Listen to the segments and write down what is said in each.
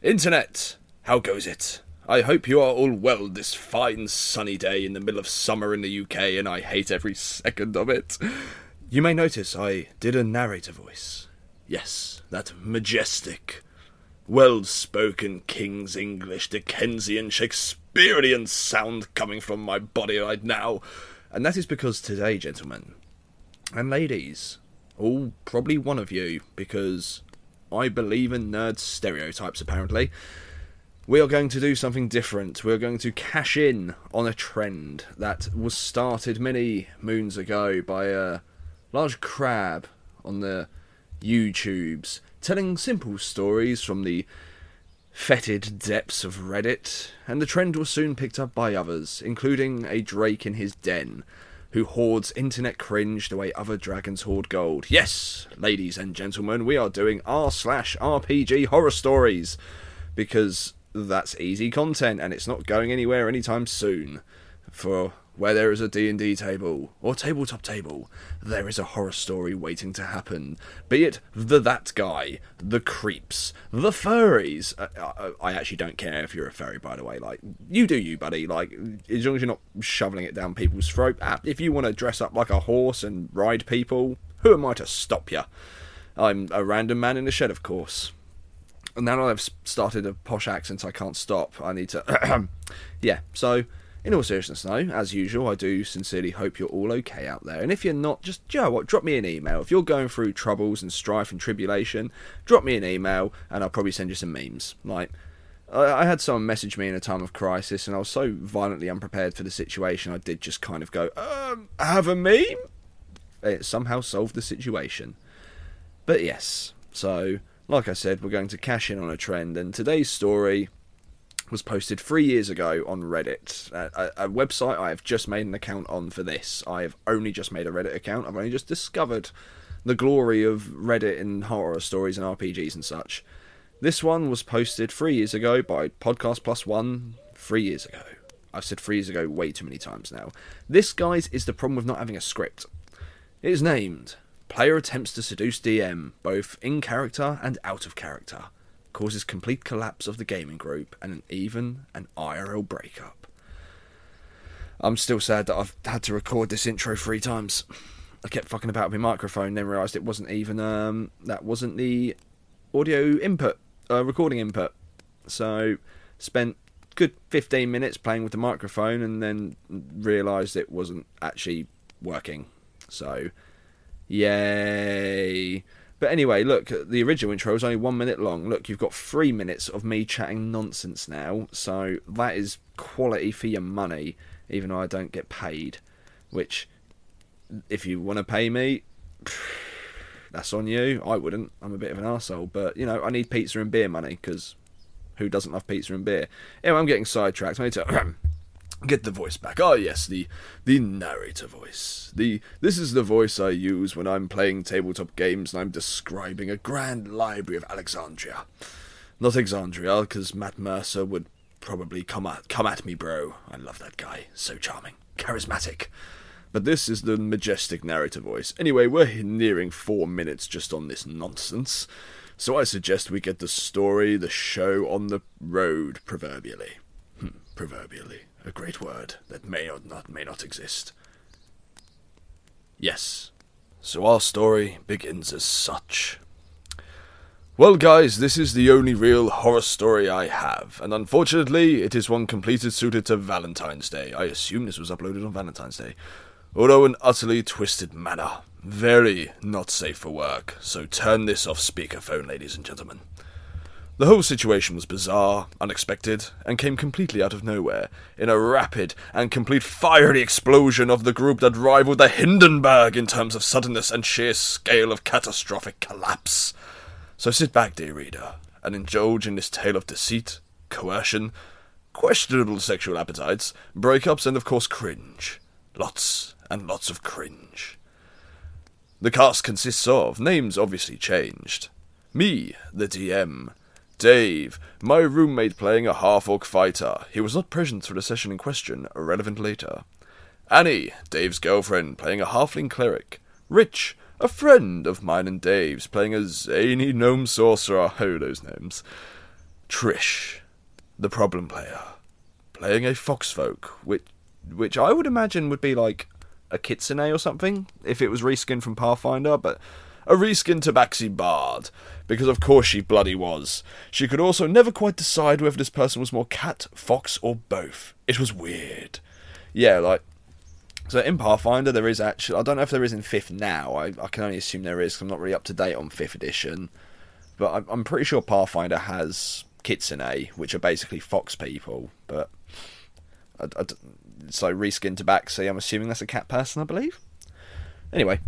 Internet, how goes it? I hope you are all well this fine sunny day in the middle of summer in the UK, and I hate every second of it. You may notice I did a narrator voice. Yes, that majestic, well spoken King's English, Dickensian, Shakespearean sound coming from my body right now. And that is because today, gentlemen and ladies, all probably one of you, because I believe in nerd stereotypes apparently. We are going to do something different. We're going to cash in on a trend that was started many moons ago by a large crab on the YouTubes, telling simple stories from the fetid depths of Reddit, and the trend was soon picked up by others, including a Drake in his den, who hoards internet cringe the way other dragons hoard gold. Yes, ladies and gentlemen, we are doing r slash RPG horror stories because that's easy content and it's not going anywhere anytime soon. For where there is a D&D table or tabletop table, there is a horror story waiting to happen. Be it the that guy, the creeps, the furries. Uh, I, I actually don't care if you're a furry, by the way. Like you do, you buddy. Like as long as you're not shoveling it down people's throat. If you want to dress up like a horse and ride people, who am I to stop you? I'm a random man in a shed, of course. And now I've started a posh accent, I can't stop. I need to. yeah, so in all seriousness, though, as usual, I do sincerely hope you're all okay out there. And if you're not, just, you know what, drop me an email. If you're going through troubles and strife and tribulation, drop me an email and I'll probably send you some memes. Like, I had someone message me in a time of crisis and I was so violently unprepared for the situation, I did just kind of go, um, have a meme? It somehow solved the situation. But yes, so, like I said, we're going to cash in on a trend, and today's story was posted three years ago on Reddit, a, a, website I have just made an account on for this. I have only just made a Reddit account. I've only just discovered the glory of Reddit and horror stories and RPGs and such. This one was posted three years ago by Podcast Plus One. Three years ago. I've said three years ago way too many times now. This, guys, is the problem with not having a script. It is named Player Attempts to Seduce DM, both in character and out of character causes complete collapse of the gaming group and even an IRL breakup. I'm still sad that I've had to record this intro three times. I kept fucking about with my microphone, then realised it wasn't even um, that wasn't the audio input, uh, recording input. So spent good 15 minutes playing with the microphone, and then realised it wasn't actually working. So, yay! But anyway, look, the original intro was only one minute long. Look, you've got three minutes of me chatting nonsense now, so that is quality for your money, even though I don't get paid. Which, if you want to pay me, that's on you. I wouldn't. I'm a bit of an asshole, but you know, I need pizza and beer money because who doesn't love pizza and beer? Anyway, I'm getting sidetracked. I need to get the voice back. Ah, yes, the the narrator voice. The this is the voice I use when I'm playing tabletop games and I'm describing a grand library of Alexandria. Not Exandria, because Matt Mercer would probably come at come at me, bro. I love that guy. So charming, charismatic. But this is the majestic narrator voice. Anyway, we're nearing four minutes just on this nonsense. So I suggest we get the story, the show on the road, proverbially. Hm, proverbially a great word that may or not may not exist. Yes. So our story begins as such. Well, guys, this is the only real horror story I have, and unfortunately, it is one completed suited to Valentine's Day. I assume this was uploaded on Valentine's Day. Although in utterly twisted manner. Very not safe for work, so turn this off speakerphone, ladies and gentlemen. The whole situation was bizarre, unexpected, and came completely out of nowhere, in a rapid and complete fiery explosion of the group that rivaled the Hindenburg in terms of suddenness and sheer scale of catastrophic collapse. So sit back, dear reader, and indulge in this tale of deceit, coercion, questionable sexual appetites, breakups, and of course cringe. Lots and lots of cringe. The cast consists of names obviously changed. Me, the DM, Dave, my roommate playing a half orc fighter. He was not present for the session in question, relevant later. Annie, Dave's girlfriend, playing a halfling cleric. Rich, a friend of mine and Dave's, playing a zany gnome sorcerer. Oh, those names. Trish, the problem player, playing a foxfolk, which which I would imagine would be like a kitsune or something if it was reskinned from Pathfinder, but a reskin to Tabaxi Bard, because of course she bloody was. She could also never quite decide whether this person was more cat, fox, or both. It was weird. Yeah, like so in Pathfinder there is actually I don't know if there is in fifth now. I, I can only assume there is because I'm not really up to date on fifth edition. But I'm, I'm pretty sure Pathfinder has kitsune, which are basically fox people. But I, I, so reskin to Tabaxi, I'm assuming that's a cat person, I believe. Anyway,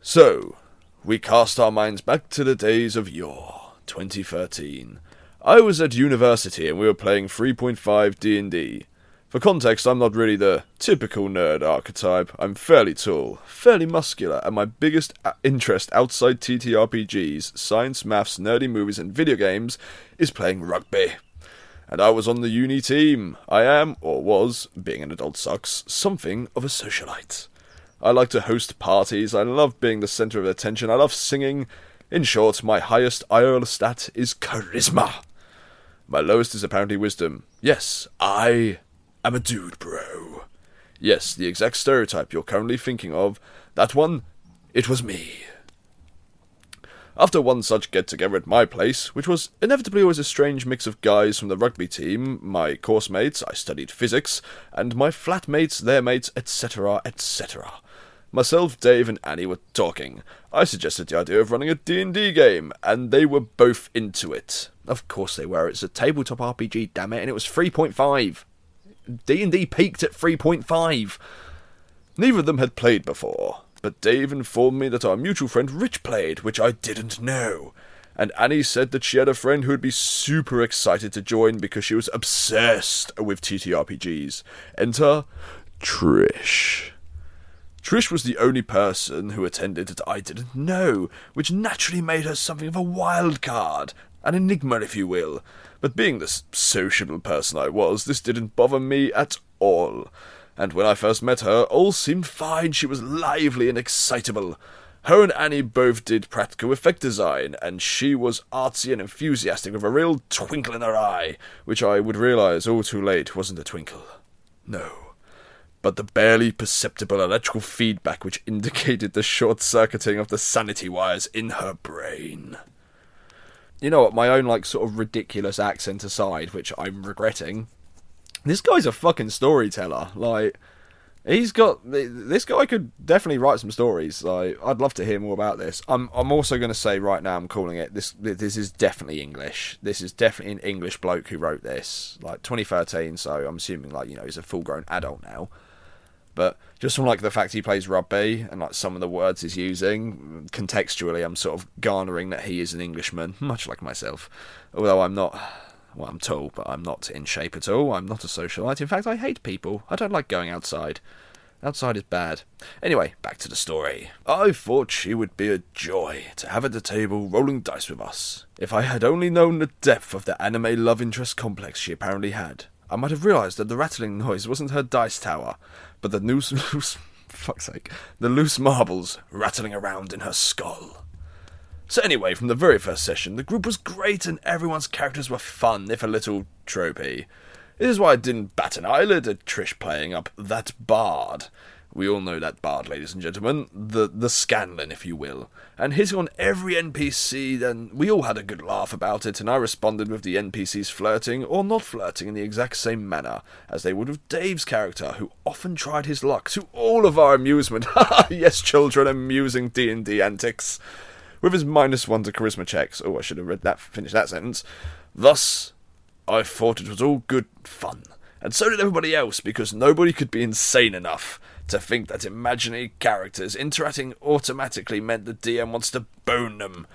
so we cast our minds back to the days of yore, 2013. I was at university and we were playing 3.5 D&D. For context, I'm not really the typical nerd archetype. I'm fairly tall, fairly muscular, and my biggest uh, interest outside TTRPGs, science, maths, nerdy movies, and video games is playing rugby. And I was on the uni team. I am, or was, being an adult sucks, something of a socialite. I like to host parties. I love being the center of attention. I love singing. In short, my highest IRL stat is charisma. My lowest is apparently wisdom. Yes, I am a dude, bro. Yes, the exact stereotype you're currently thinking of. That one, it was me. After one such get together at my place, which was inevitably always a strange mix of guys from the rugby team, my course mates, I studied physics, and my flatmates, their mates, etc., etc. Myself, Dave, and Annie were talking. I suggested the idea of running a D&D game, and they were both into it. Of course they were. It's a tabletop RPG, damn it, and it was 3.5. D&D peaked at 3.5. Neither of them had played before, but Dave informed me that our mutual friend Rich played, which I didn't know. And Annie said that she had a friend who would be super excited to join because she was obsessed with TTRPGs. Enter Trish. Trish was the only person who attended that I didn't know, which naturally made her something of a wild card, an enigma, if you will. But being the sociable person I was, this didn't bother me at all. And when I first met her, all seemed fine. She was lively and excitable. Her and Annie both did practical effect design, and she was artsy and enthusiastic with a real twinkle in her eye, which I would realize all too late wasn't a twinkle. No but the barely perceptible electrical feedback which indicated the short circuiting of the sanity wires in her brain. You know what, my own, like, sort of ridiculous accent aside, which I'm regretting, this guy's a fucking storyteller. Like, he's got. This guy could definitely write some stories. Like, I'd love to hear more about this. I'm, I'm also going to say right now, I'm calling it, this, this is definitely English. This is definitely an English bloke who wrote this. Like, 2013, so I'm assuming, like, you know, he's a full grown adult now. But just from like the fact he plays rugby and like some of the words he's using, contextually, I'm sort of garnering that he is an Englishman, much like myself. Although I'm not, well, I'm tall, but I'm not in shape at all. I'm not a socialite. In fact, I hate people. I don't like going outside. Outside is bad. Anyway, back to the story. I thought she would be a joy to have at the table rolling dice with us. If I had only known the depth of the anime love interest complex she apparently had, I might have realised that the rattling noise wasn't her dice tower, but the loose, loose, fuck's sake, the loose marbles rattling around in her skull. So anyway, from the very first session, the group was great and everyone's characters were fun, if a little tropey. This is why I didn't bat an eyelid at Trish playing up that bard. We all know that bard, ladies and gentlemen, the the Scanlan, if you will, and hitting on every NPC. Then we all had a good laugh about it, and I responded with the NPCs flirting or not flirting in the exact same manner as they would with Dave's character, who often tried his luck to all of our amusement. yes, children, amusing D and D antics. With his minus one to charisma checks. Oh, I should have read that. Finished that sentence. Thus, I thought it was all good fun and so did everybody else because nobody could be insane enough to think that imaginary characters interacting automatically meant the DM wants to bone them.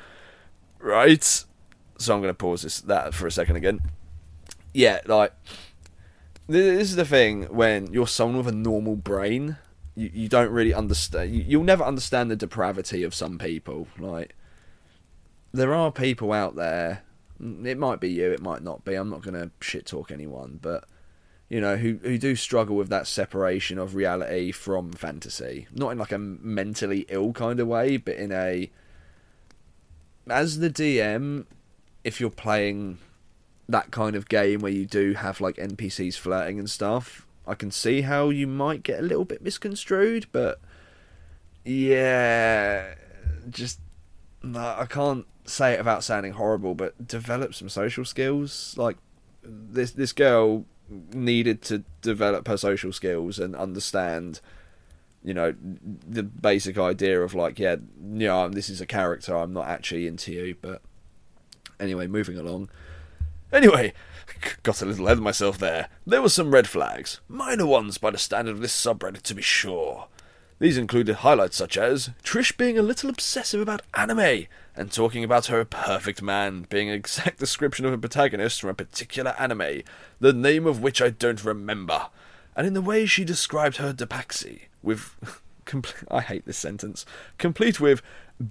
Right? So I'm going to pause this that for a second again. Yeah, like this is the thing when you're someone with a normal brain, you, you don't really understand. You, you'll never understand the depravity of some people. Like there are people out there. It might be you, it might not be. I'm not going to shit talk anyone, but you know, who who do struggle with that separation of reality from fantasy. Not in like a mentally ill kind of way, but in a as the DM, if you're playing that kind of game where you do have like NPCs flirting and stuff, I can see how you might get a little bit misconstrued, but yeah, just I can't say it without sounding horrible, but develop some social skills. Like this this girl needed to develop her social skills and understand you know the basic idea of like yeah you know this is a character i'm not actually into you but anyway moving along. Anyway got a little ahead of myself there. There were some red flags. Minor ones by the standard of this subreddit to be sure these included highlights such as Trish being a little obsessive about anime and talking about her perfect man being an exact description of a protagonist from a particular anime, the name of which I don't remember, and in the way she described her Tabaxi, with. I hate this sentence. Complete with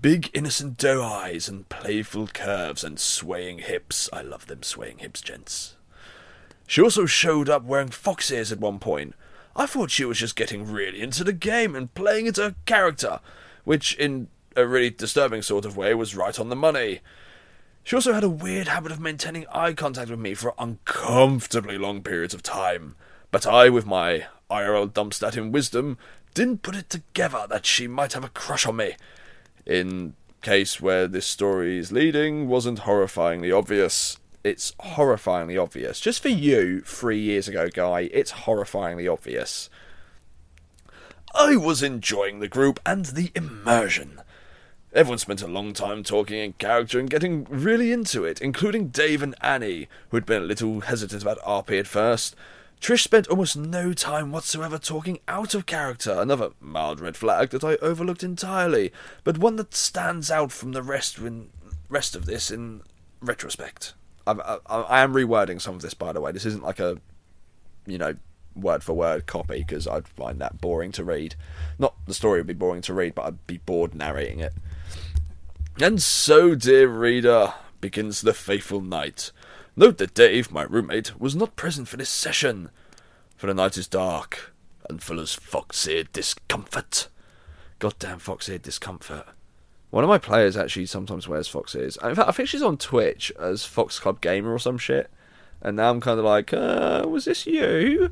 big innocent doe eyes and playful curves and swaying hips. I love them swaying hips, gents. She also showed up wearing fox ears at one point, I thought she was just getting really into the game and playing into her character, which, in a really disturbing sort of way, was right on the money. She also had a weird habit of maintaining eye contact with me for uncomfortably long periods of time, but I, with my IRL dumpstat in wisdom, didn't put it together that she might have a crush on me. In case where this story is leading wasn't horrifyingly obvious it's horrifyingly obvious. Just for you, three years ago, guy, it's horrifyingly obvious. I was enjoying the group and the immersion. Everyone spent a long time talking in character and getting really into it, including Dave and Annie, who had been a little hesitant about RP at first. Trish spent almost no time whatsoever talking out of character, another mild red flag that I overlooked entirely, but one that stands out from the rest, in, rest of this in retrospect. I'm, I, I am rewording some of this, by the way. This isn't like a, you know, word for word copy because I'd find that boring to read. Not the story would be boring to read, but I'd be bored narrating it. And so, dear reader, begins the fateful night. Note that Dave, my roommate, was not present for this session, for the night is dark and full of fox-eared discomfort. Goddamn fox-eared discomfort. One of my players actually sometimes wears fox ears. In fact, I think she's on Twitch as Fox Club Gamer or some shit. And now I'm kind of like, uh, was this you?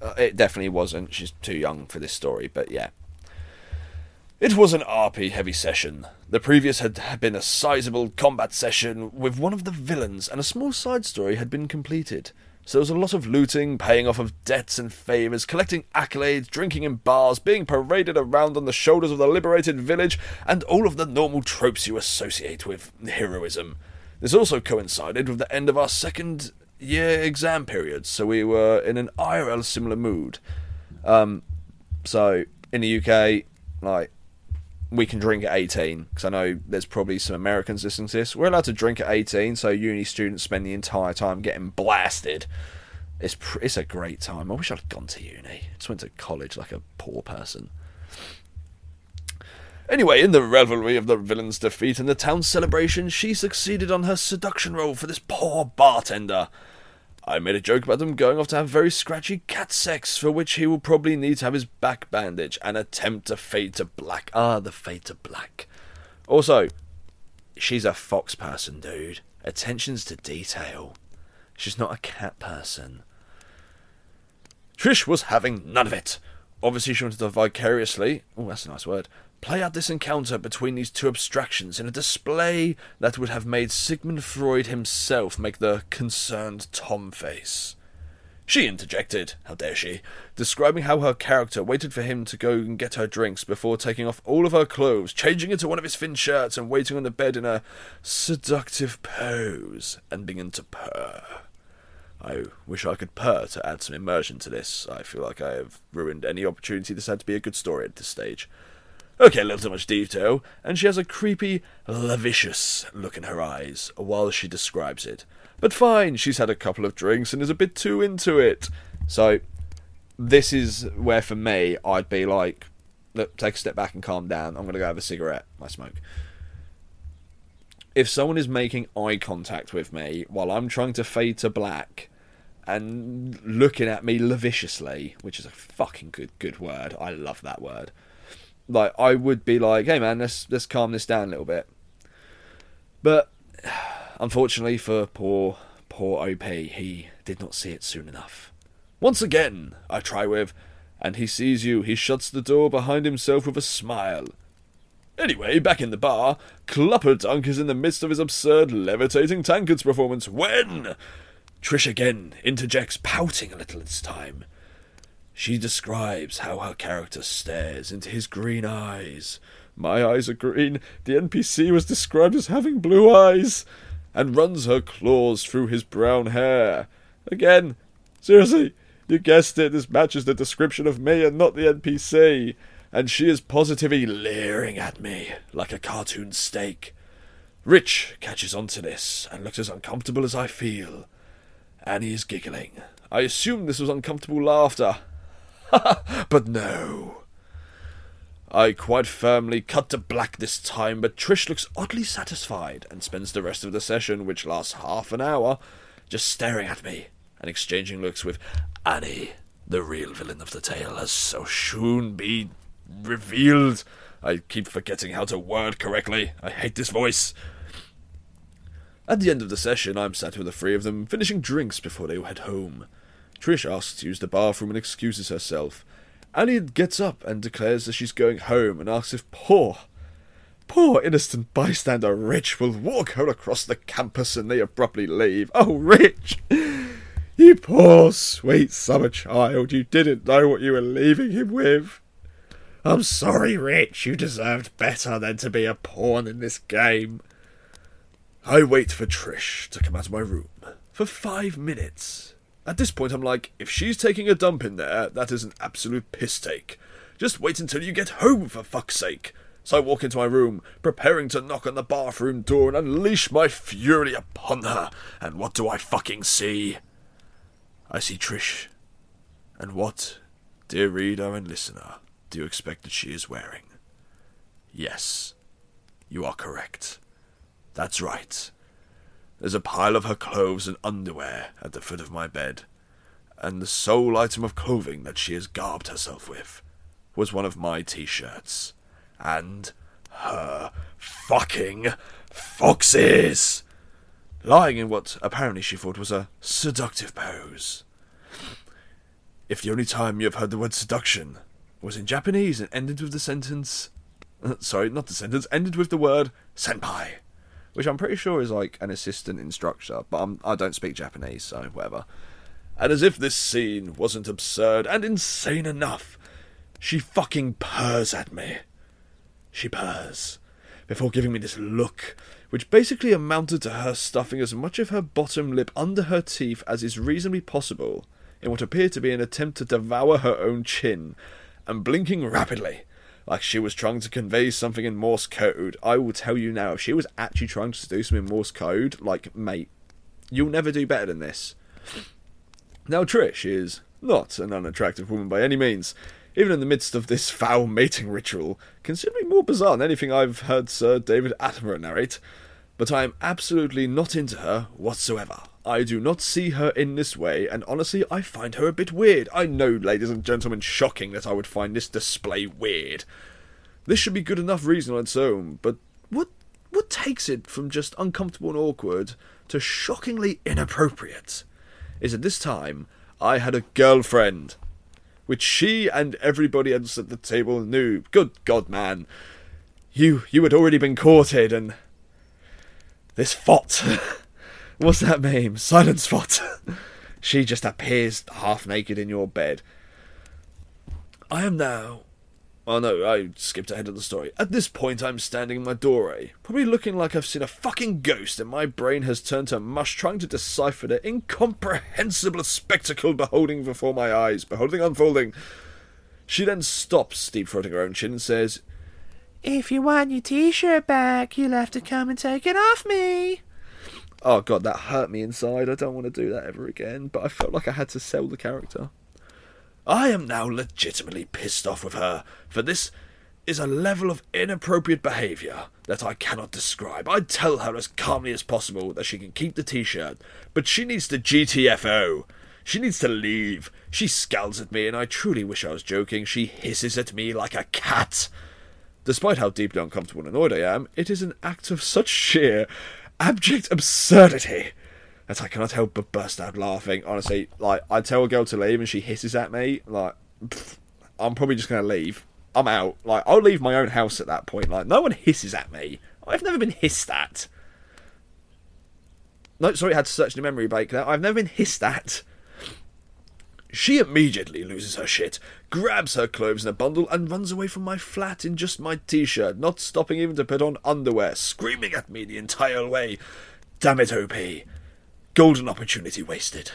Uh, it definitely wasn't. She's too young for this story, but yeah. It was an RP heavy session. The previous had been a sizable combat session with one of the villains, and a small side story had been completed. So there was a lot of looting, paying off of debts and favours, collecting accolades, drinking in bars, being paraded around on the shoulders of the liberated village, and all of the normal tropes you associate with heroism. This also coincided with the end of our second year exam period, so we were in an IRL similar mood. Um, so in the UK, like we can drink at 18 because I know there's probably some Americans listening to this. We're allowed to drink at 18, so uni students spend the entire time getting blasted. It's pr- it's a great time. I wish I'd gone to uni. I just went to college like a poor person. Anyway, in the revelry of the villain's defeat and the town's celebration, she succeeded on her seduction role for this poor bartender. I made a joke about them going off to have very scratchy cat sex, for which he will probably need to have his back bandaged and attempt to fade to black. Ah, the fade to black. Also, she's a fox person, dude. Attentions to detail. She's not a cat person. Trish was having none of it. Obviously, she wanted to vicariously. Oh, that's a nice word play out this encounter between these two abstractions in a display that would have made Sigmund Freud himself make the concerned Tom face. She interjected, how dare she, describing how her character waited for him to go and get her drinks before taking off all of her clothes, changing into one of his thin shirts, and waiting on the bed in a seductive pose, and beginning to purr. I wish I could purr to add some immersion to this. I feel like I have ruined any opportunity this had to be a good story at this stage. Okay, a little too much detail, and she has a creepy, lascivious look in her eyes while she describes it. But fine, she's had a couple of drinks and is a bit too into it. So, this is where for me, I'd be like, look, take a step back and calm down. I'm going to go have a cigarette. I smoke. If someone is making eye contact with me while I'm trying to fade to black and looking at me lasciviously, which is a fucking good good word. I love that word like I would be like, hey man, let's let's calm this down a little bit. But unfortunately for poor poor OP, he did not see it soon enough. Once again, I try with, and he sees you, he shuts the door behind himself with a smile. Anyway, back in the bar, Clupperdunk is in the midst of his absurd levitating tankards performance when Trish again interjects, pouting a little this time. She describes how her character stares into his green eyes. My eyes are green. The NPC was described as having blue eyes. And runs her claws through his brown hair. Again, seriously, you guessed it, this matches the description of me and not the NPC. And she is positively leering at me like a cartoon steak. Rich catches on to this and looks as uncomfortable as I feel. Annie is giggling. I assume this was uncomfortable laughter. but no. I quite firmly cut to black this time, but Trish looks oddly satisfied and spends the rest of the session, which lasts half an hour, just staring at me and exchanging looks with Annie. The real villain of the tale has so soon be revealed. I keep forgetting how to word correctly. I hate this voice. At the end of the session, I'm sat with the three of them, finishing drinks before they head home. Trish asks to use the bathroom and excuses herself. Annie gets up and declares that she's going home and asks if poor, poor innocent bystander Rich will walk her across the campus and they abruptly leave. Oh, Rich! You poor, sweet summer child, you didn't know what you were leaving him with. I'm sorry, Rich, you deserved better than to be a pawn in this game. I wait for Trish to come out of my room for five minutes. At this point, I'm like, if she's taking a dump in there, that is an absolute piss take. Just wait until you get home, for fuck's sake. So I walk into my room, preparing to knock on the bathroom door and unleash my fury upon her. And what do I fucking see? I see Trish. And what, dear reader and listener, do you expect that she is wearing? Yes, you are correct. That's right. There's a pile of her clothes and underwear at the foot of my bed, and the sole item of clothing that she has garbed herself with was one of my t shirts. And her fucking foxes! Lying in what apparently she thought was a seductive pose. If the only time you have heard the word seduction was in Japanese and ended with the sentence. Uh, sorry, not the sentence, ended with the word senpai which I'm pretty sure is like an assistant instructor, but I'm, I do not speak Japanese, so whatever. And as if this scene wasn't absurd and insane enough, she fucking purrs at me. She purrs, before giving me this look, which basically amounted to her stuffing as much of her bottom lip under her teeth as is reasonably possible, in what appeared to be an attempt to devour her own chin, and blinking rapidly like she was trying to convey something in Morse code. I will tell you now, if she was actually trying to do something in Morse code, like, mate, you'll never do better than this. Now, Trish is not an unattractive woman by any means, even in the midst of this foul mating ritual, considerably more bizarre than anything I've heard Sir David Attenborough narrate. But I am absolutely not into her whatsoever. I do not see her in this way, and honestly, I find her a bit weird. I know, ladies and gentlemen, shocking that I would find this display weird. This should be good enough reason on its own, but what what takes it from just uncomfortable and awkward to shockingly inappropriate is at this time I had a girlfriend, which she and everybody else at the table knew. Good God, man, you you had already been courted, and this fought. What's that meme? Silent Spot. she just appears half naked in your bed. I am now. Oh no, I skipped ahead of the story. At this point, I'm standing in my doorway, probably looking like I've seen a fucking ghost, and my brain has turned to mush trying to decipher the incomprehensible spectacle beholding before my eyes, beholding unfolding. She then stops, deep throating her own chin, and says, If you want your t shirt back, you'll have to come and take it off me oh god, that hurt me inside. I don't want to do that ever again. But I felt like I had to sell the character. I am now legitimately pissed off with her, for this is a level of inappropriate behaviour that I cannot describe. I tell her as calmly as possible that she can keep the t shirt, but she needs to GTFO. She needs to leave. She scowls at me, and I truly wish I was joking. She hisses at me like a cat. Despite how deeply uncomfortable and annoyed I am, it is an act of such sheer abject absurdity And I cannot help but burst out laughing. Honestly, like I tell a girl to leave and she hisses at me, like pff, I'm probably just gonna leave. I'm out. Like I'll leave my own house at that point. Like no one hisses at me. I've never been hissed at. No, sorry, I had to search the memory bank there. I've never been hissed at. She immediately loses her shit, grabs her clothes in a bundle, and runs away from my flat in just my t shirt, not stopping even to put on underwear, screaming at me the entire way. Damn it, OP. Golden opportunity wasted.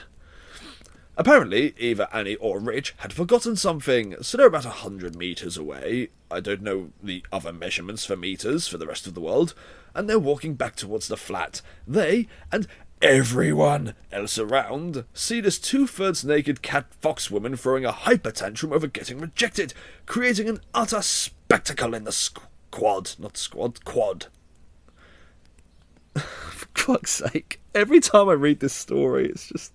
Apparently, either Annie or Rich had forgotten something, so they're about a hundred metres away. I don't know the other measurements for metres for the rest of the world, and they're walking back towards the flat. They and everyone else around see this two thirds naked cat fox woman throwing a hyper tantrum over getting rejected, creating an utter spectacle in the squad. Not squad, quad. For fuck's sake. Every time I read this story, it's just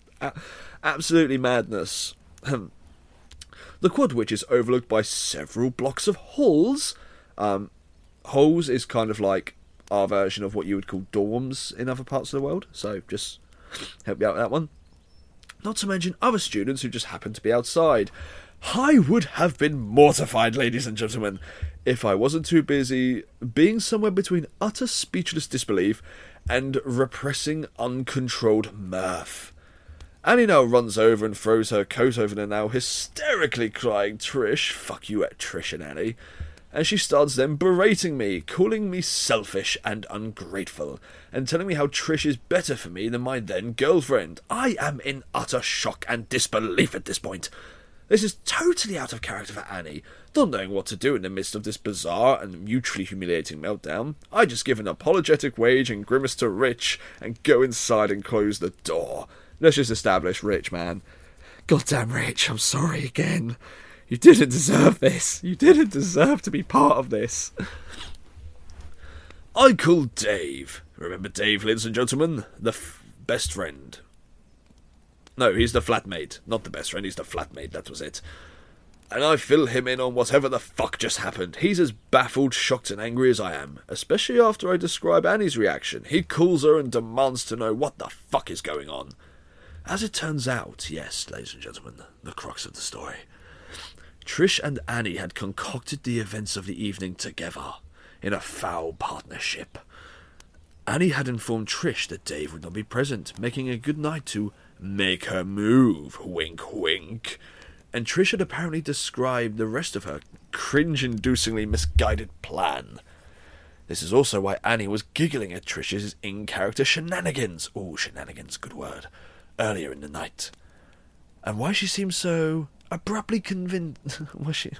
absolutely madness. the quad, which is overlooked by several blocks of halls. Um, halls is kind of like our version of what you would call dorms in other parts of the world. So just help me out with that one. Not to mention other students who just happen to be outside. I would have been mortified, ladies and gentlemen, if I wasn't too busy being somewhere between utter speechless disbelief and repressing uncontrolled mirth. Annie now runs over and throws her coat over the now hysterically crying Trish, fuck you at Trish and Annie, and she starts then berating me, calling me selfish and ungrateful, and telling me how Trish is better for me than my then girlfriend. I am in utter shock and disbelief at this point. This is totally out of character for Annie, not knowing what to do in the midst of this bizarre and mutually humiliating meltdown. I just give an apologetic wage and grimace to Rich and go inside and close the door. Let's just establish Rich, man. Goddamn Rich, I'm sorry again. You didn't deserve this. You didn't deserve to be part of this. I called Dave. Remember Dave, ladies and gentlemen? The f- best friend. No, he's the flatmate. Not the best friend, he's the flatmate, that was it. And I fill him in on whatever the fuck just happened. He's as baffled, shocked, and angry as I am, especially after I describe Annie's reaction. He calls her and demands to know what the fuck is going on. As it turns out, yes, ladies and gentlemen, the crux of the story. Trish and Annie had concocted the events of the evening together in a foul partnership. Annie had informed Trish that Dave would not be present, making a good night to make her move, wink wink. And Trish had apparently described the rest of her cringe inducingly misguided plan. This is also why Annie was giggling at Trish's in character shenanigans. Oh, shenanigans, good word. Earlier in the night. And why she seemed so abruptly convinced. was she?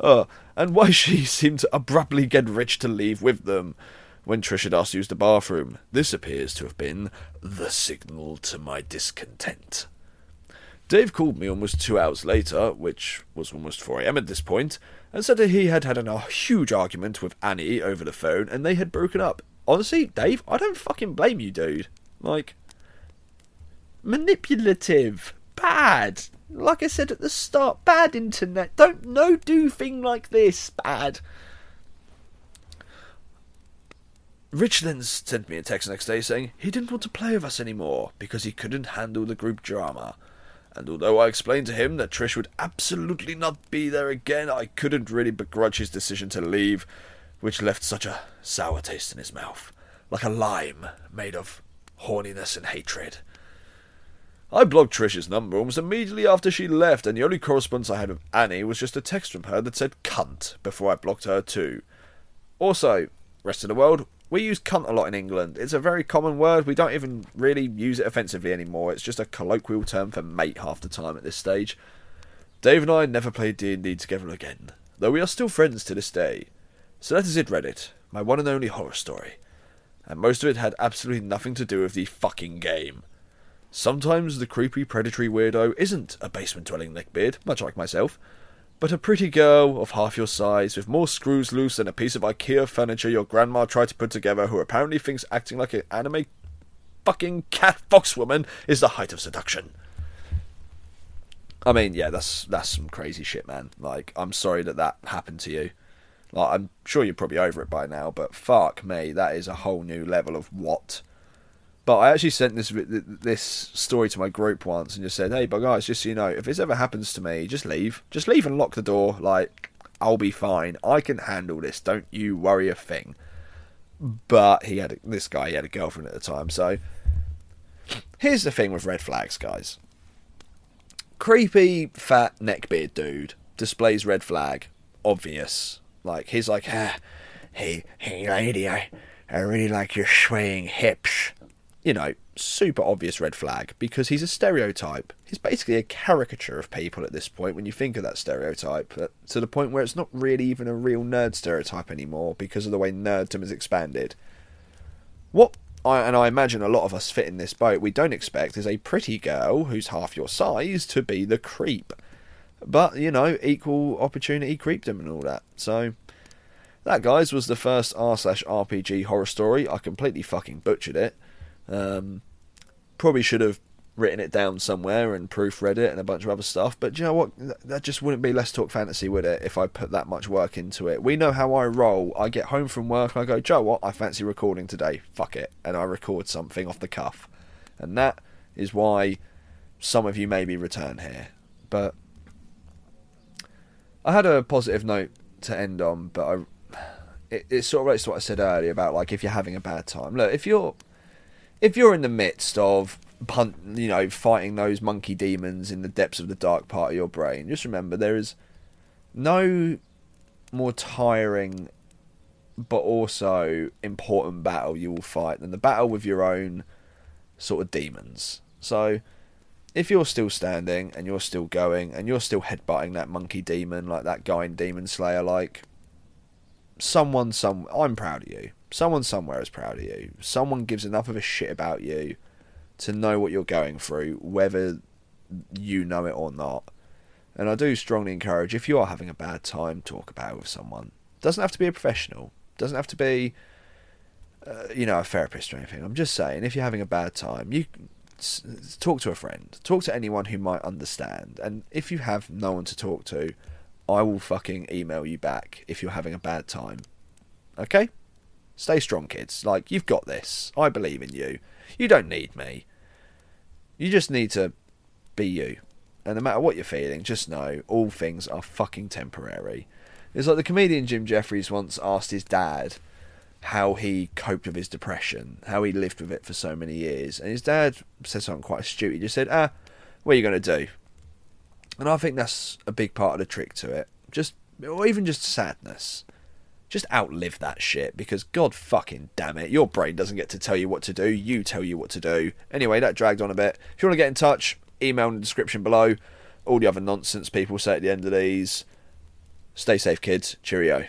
Oh, and why she seemed to abruptly get Rich to leave with them when Trish had asked to use the bathroom. This appears to have been the signal to my discontent. Dave called me almost two hours later, which was almost 4am at this point, and said that he had had a huge argument with Annie over the phone and they had broken up. Honestly, Dave, I don't fucking blame you, dude. Like, manipulative, bad. Like I said at the start, bad internet. Don't no do thing like this. Bad. Rich then sent me a text next day saying he didn't want to play with us anymore because he couldn't handle the group drama. And although I explained to him that Trish would absolutely not be there again, I couldn't really begrudge his decision to leave, which left such a sour taste in his mouth, like a lime made of horniness and hatred. I blocked Trish's number almost immediately after she left, and the only correspondence I had with Annie was just a text from her that said cunt before I blocked her too. Also, rest of the world, we use cunt a lot in England. It's a very common word. We don't even really use it offensively anymore. It's just a colloquial term for mate half the time at this stage. Dave and I never played D&D together again, though we are still friends to this day. So that is it, Reddit. My one and only horror story. And most of it had absolutely nothing to do with the fucking game. Sometimes the creepy predatory weirdo isn't a basement dwelling neckbeard, much like myself, but a pretty girl of half your size with more screws loose than a piece of IKEA furniture your grandma tried to put together who apparently thinks acting like an anime fucking cat fox woman is the height of seduction. I mean, yeah, that's that's some crazy shit, man. Like, I'm sorry that that happened to you. Like, I'm sure you're probably over it by now, but fuck me, that is a whole new level of what But I actually sent this this story to my group once and just said, "Hey, but guys, just so you know, if this ever happens to me, just leave, just leave and lock the door. Like, I'll be fine. I can handle this. Don't you worry a thing." But he had this guy. He had a girlfriend at the time. So here's the thing with red flags, guys. Creepy fat neckbeard dude displays red flag. Obvious. Like he's like, ah, hey, hey, lady, I, I really like your swaying hips you know, super obvious red flag because he's a stereotype. He's basically a caricature of people at this point when you think of that stereotype, to the point where it's not really even a real nerd stereotype anymore because of the way nerddom has expanded. What I, and I imagine a lot of us fit in this boat, we don't expect is a pretty girl who's half your size to be the creep. But, you know, equal opportunity creepdom and all that. So, that, guys, was the first r slash RPG horror story. I completely fucking butchered it. Um, probably should have written it down somewhere and proofread it and a bunch of other stuff. But you know what? That just wouldn't be Let's Talk Fantasy, would it? If I put that much work into it. We know how I roll. I get home from work and I go, Joe, what? I fancy recording today. Fuck it, and I record something off the cuff, and that is why some of you maybe return here. But I had a positive note to end on, but I. It, it sort of relates to what I said earlier about like if you're having a bad time. Look, if you're if you're in the midst of you know, fighting those monkey demons in the depths of the dark part of your brain, just remember there is no more tiring but also important battle you will fight than the battle with your own sort of demons. So if you're still standing and you're still going and you're still headbutting that monkey demon like that guy in Demon Slayer like someone some I'm proud of you. Someone somewhere is proud of you. Someone gives enough of a shit about you to know what you're going through, whether you know it or not. And I do strongly encourage if you are having a bad time, talk about it with someone. Doesn't have to be a professional. Doesn't have to be, uh, you know, a therapist or anything. I'm just saying, if you're having a bad time, you talk to a friend. Talk to anyone who might understand. And if you have no one to talk to, I will fucking email you back if you're having a bad time. Okay? Stay strong, kids. Like, you've got this. I believe in you. You don't need me. You just need to be you. And no matter what you're feeling, just know all things are fucking temporary. It's like the comedian Jim Jeffries once asked his dad how he coped with his depression, how he lived with it for so many years. And his dad said something quite astute. He just said, Ah, what are you going to do? And I think that's a big part of the trick to it. Just, or even just sadness just outlive that shit because god fucking damn it your brain doesn't get to tell you what to do you tell you what to do. Anyway that dragged on a bit. If you want to get in touch email in the description below. All the other nonsense people say at the end of these. Stay safe kids. Cheerio